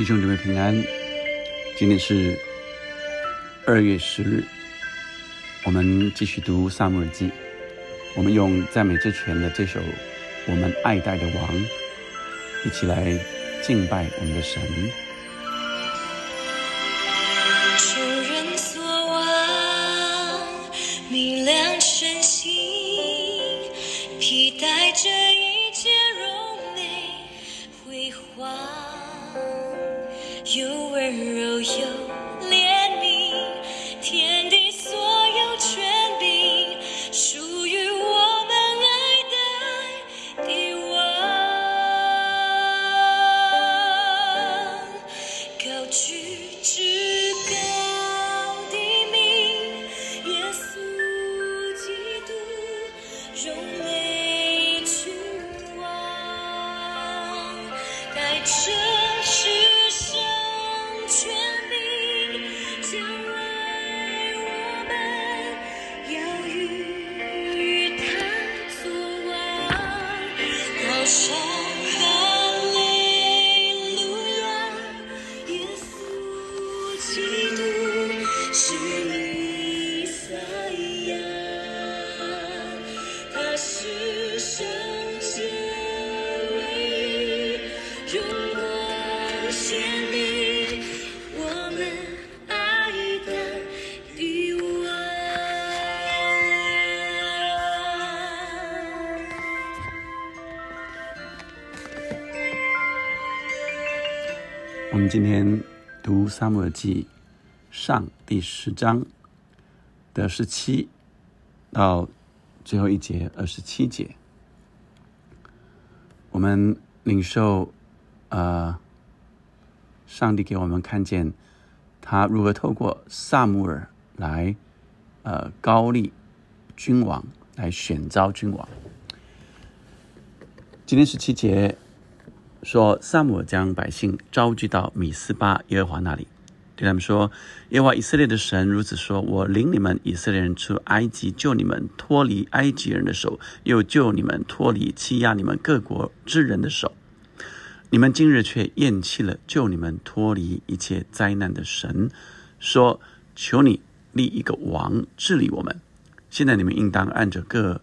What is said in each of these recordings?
弟兄姊妹平安，今天是二月十日，我们继续读《萨母耳记》，我们用赞美之泉的这首《我们爱戴的王》，一起来敬拜我们的神。我们。今天读《撒母耳记》上第十章的十七到最后一节二十七节，我们领受呃，上帝给我们看见他如何透过萨母耳来呃高丽君王，来选召君王。今天十七节说，萨姆尔将百姓招聚到米斯巴耶和华那里，对他们说：“耶和华以色列的神如此说：我领你们以色列人出埃及，救你们脱离埃及人的手，又救你们脱离欺压你们各国之人的手。你们今日却厌弃了救你们脱离一切灾难的神，说：求你立一个王治理我们。现在你们应当按着各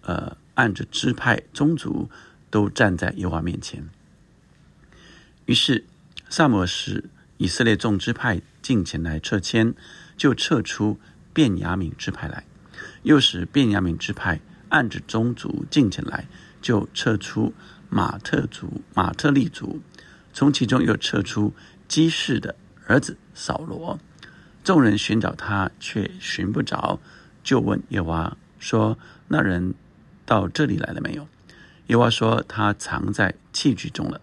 呃按着支派宗族都站在耶和华面前。于是萨姆尔使以色列众支派进前来撤迁，就撤出便雅悯支派来；又使便雅悯支派按着宗族进前来，就撤出马特族、马特利族，从其中又撤出基士的儿子扫罗。众人寻找他，却寻不着，就问耶娃说：“那人到这里来了没有？”耶娃说：“他藏在器具中了。”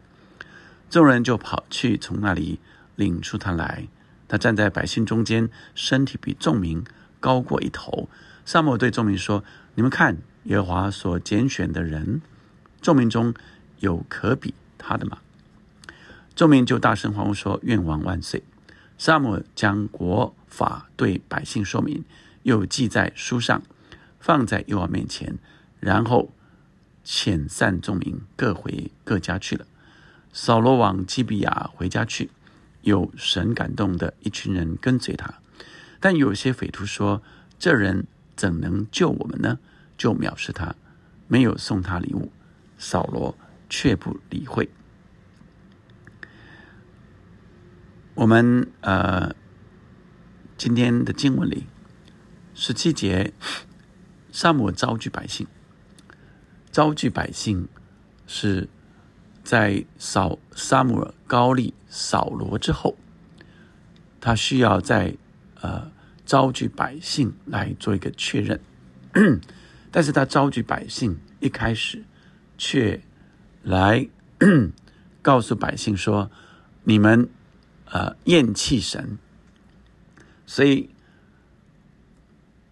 众人就跑去，从那里领出他来。他站在百姓中间，身体比众民高过一头。萨母对众民说：“你们看，耶和华所拣选的人，众民中有可比他的吗？”众民就大声欢呼说：“愿王万岁！”萨母将国法对百姓说明，又记在书上，放在耶和华面前，然后遣散众民，各回各家去了。扫罗往基比亚回家去，有神感动的一群人跟随他，但有些匪徒说：“这人怎能救我们呢？”就藐视他，没有送他礼物。扫罗却不理会。我们呃，今天的经文里，十七节，萨姆尔招聚百姓，招聚百姓是在扫萨姆尔高利扫罗之后，他需要在呃招聚百姓来做一个确认，但是他招聚百姓一开始却来告诉百姓说：“你们。”呃，厌弃神，所以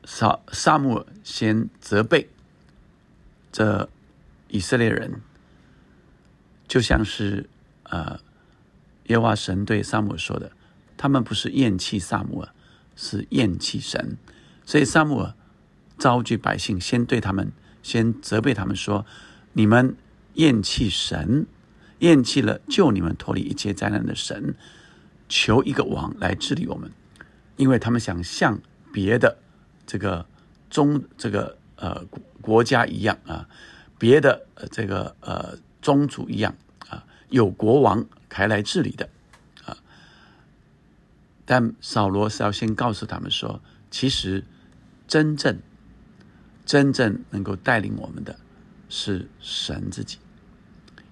撒萨母尔先责备这以色列人，就像是呃耶和华神对萨母尔说的，他们不是厌弃萨母尔，是厌弃神，所以萨母尔召集百姓，先对他们先责备他们说：你们厌弃神，厌弃了救你们脱离一切灾难的神，求一个王来治理我们，因为他们想像别的这个宗这个呃国家一样啊，别的这个呃宗族一样啊，有国王才来治理的啊。但扫罗是要先告诉他们说，其实真正真正能够带领我们的是神自己，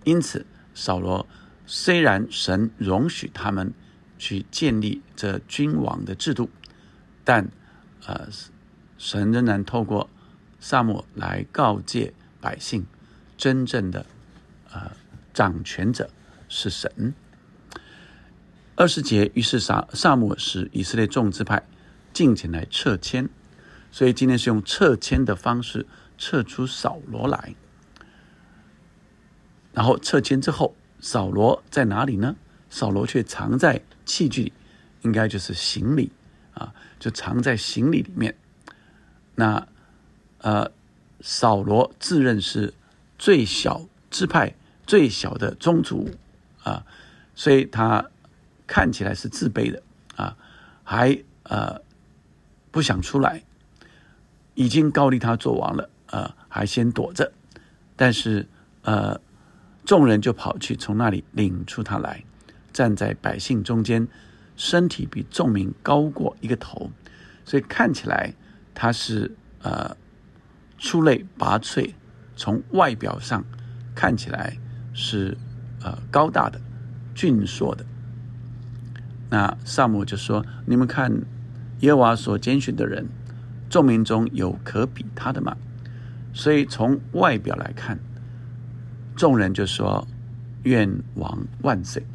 因此。扫罗虽然神容许他们去建立这君王的制度，但呃，神仍然透过萨母来告诫百姓，真正的呃掌权者是神。二十节，于是萨萨母使以色列众支派进前来撤迁，所以今天是用撤迁的方式撤出扫罗来。然后撤迁之后，扫罗在哪里呢？扫罗却藏在器具，应该就是行李啊，就藏在行李里面。那呃，扫罗自认是最小支派、最小的宗族啊，所以他看起来是自卑的啊，还呃不想出来，已经高立他做王了啊，还先躲着，但是呃。众人就跑去从那里领出他来，站在百姓中间，身体比众民高过一个头，所以看起来他是呃出类拔萃，从外表上看起来是呃高大的、俊硕的。那萨姆就说：“你们看耶和华所拣选的人，众民中有可比他的吗？”所以从外表来看。众人就说：“愿王万岁！”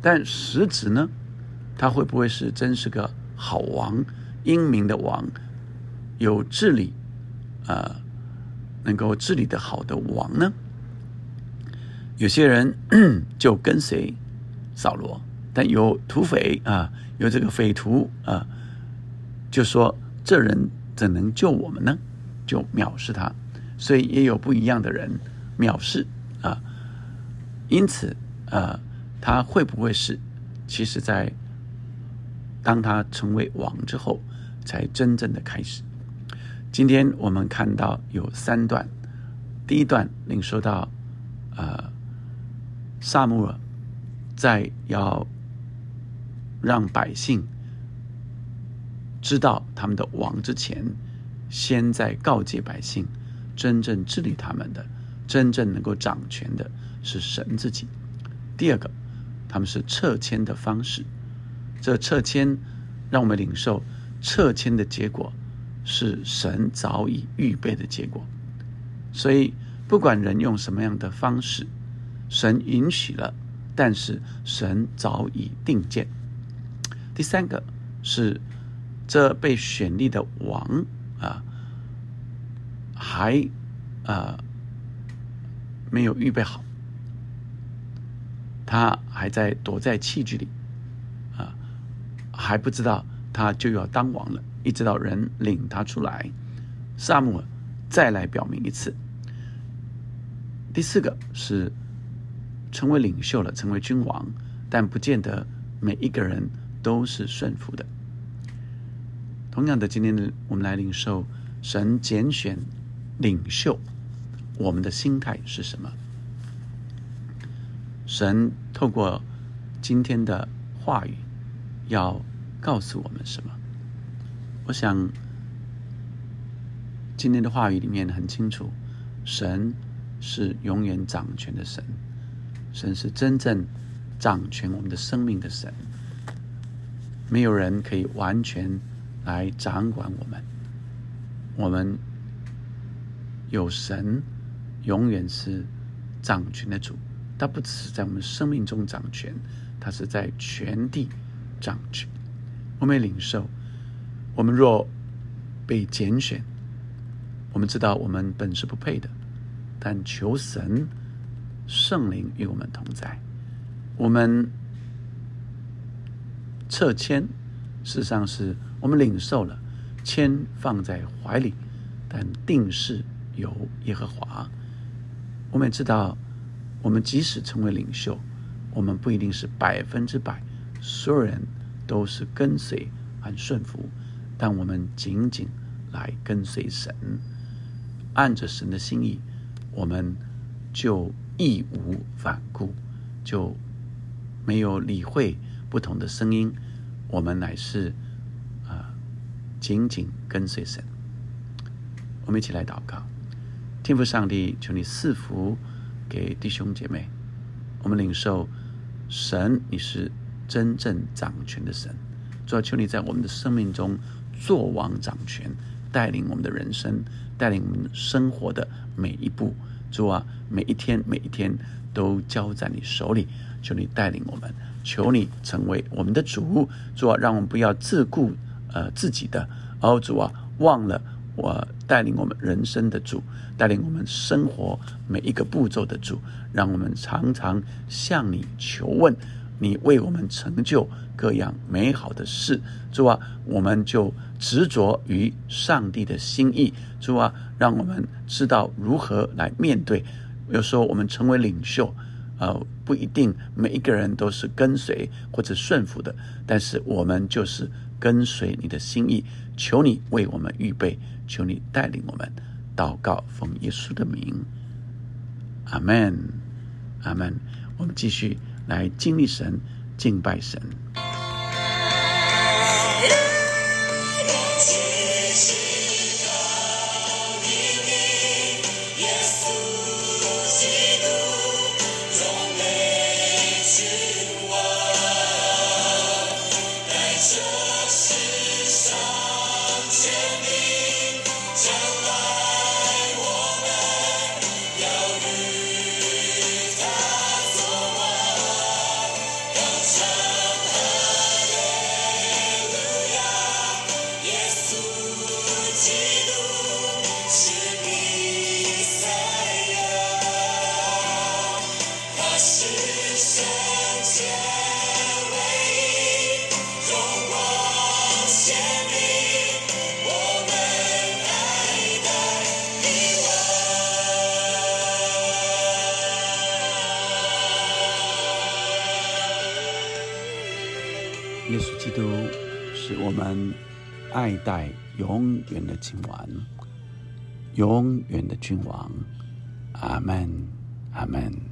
但实质呢，他会不会是真是个好王、英明的王，有治理，呃，能够治理的好的王呢？有些人 就跟随扫罗，但有土匪啊，有这个匪徒啊，就说这人怎能救我们呢？就藐视他，所以也有不一样的人。藐视啊，因此呃，他会不会是，其实在当他成为王之后，才真正的开始。今天我们看到有三段，第一段领受到呃，萨穆尔在要让百姓知道他们的王之前，先在告诫百姓真正治理他们的。真正能够掌权的是神自己。第二个，他们是撤迁的方式。这撤迁让我们领受撤迁的结果是神早已预备的结果。所以，不管人用什么样的方式，神允许了，但是神早已定见。第三个是这被选立的王啊，还啊。没有预备好，他还在躲在器具里，啊，还不知道他就要当王了。一直到人领他出来，萨姆再来表明一次。第四个是成为领袖了，成为君王，但不见得每一个人都是顺服的。同样的，今天的我们来领受神拣选领袖。我们的心态是什么？神透过今天的话语要告诉我们什么？我想今天的话语里面很清楚，神是永远掌权的神，神是真正掌权我们的生命的神，没有人可以完全来掌管我们，我们有神。永远是掌权的主，他不只是在我们生命中掌权，他是在全地掌权。我们领受，我们若被拣选，我们知道我们本是不配的，但求神圣灵与我们同在。我们撤迁，事实上是我们领受了签放在怀里，但定是由耶和华。我们也知道，我们即使成为领袖，我们不一定是百分之百，所有人都是跟随和顺服，但我们仅仅来跟随神，按着神的心意，我们就义无反顾，就没有理会不同的声音，我们乃是啊，紧紧跟随神。我们一起来祷告，天父上帝，求你赐福给弟兄姐妹。我们领受神，你是真正掌权的神。主要求你在我们的生命中做王掌权，带领我们的人生，带领我们生活的每一步。主啊，每一天每一天都交在你手里。求你带领我们，求你成为我们的主。主啊，让我们不要自顾呃自己的，哦主啊，忘了。我带领我们人生的主，带领我们生活每一个步骤的主，让我们常常向你求问，你为我们成就各样美好的事。主啊，我们就执着于上帝的心意。主啊，让我们知道如何来面对。有时候我们成为领袖，呃，不一定每一个人都是跟随或者顺服的，但是我们就是跟随你的心意。求你为我们预备。求你带领我们祷告，奉耶稣的名，阿门，阿门。我们继续来经历神，敬拜神。基督是我们爱戴永远的君王，永远的君王。阿门，阿门。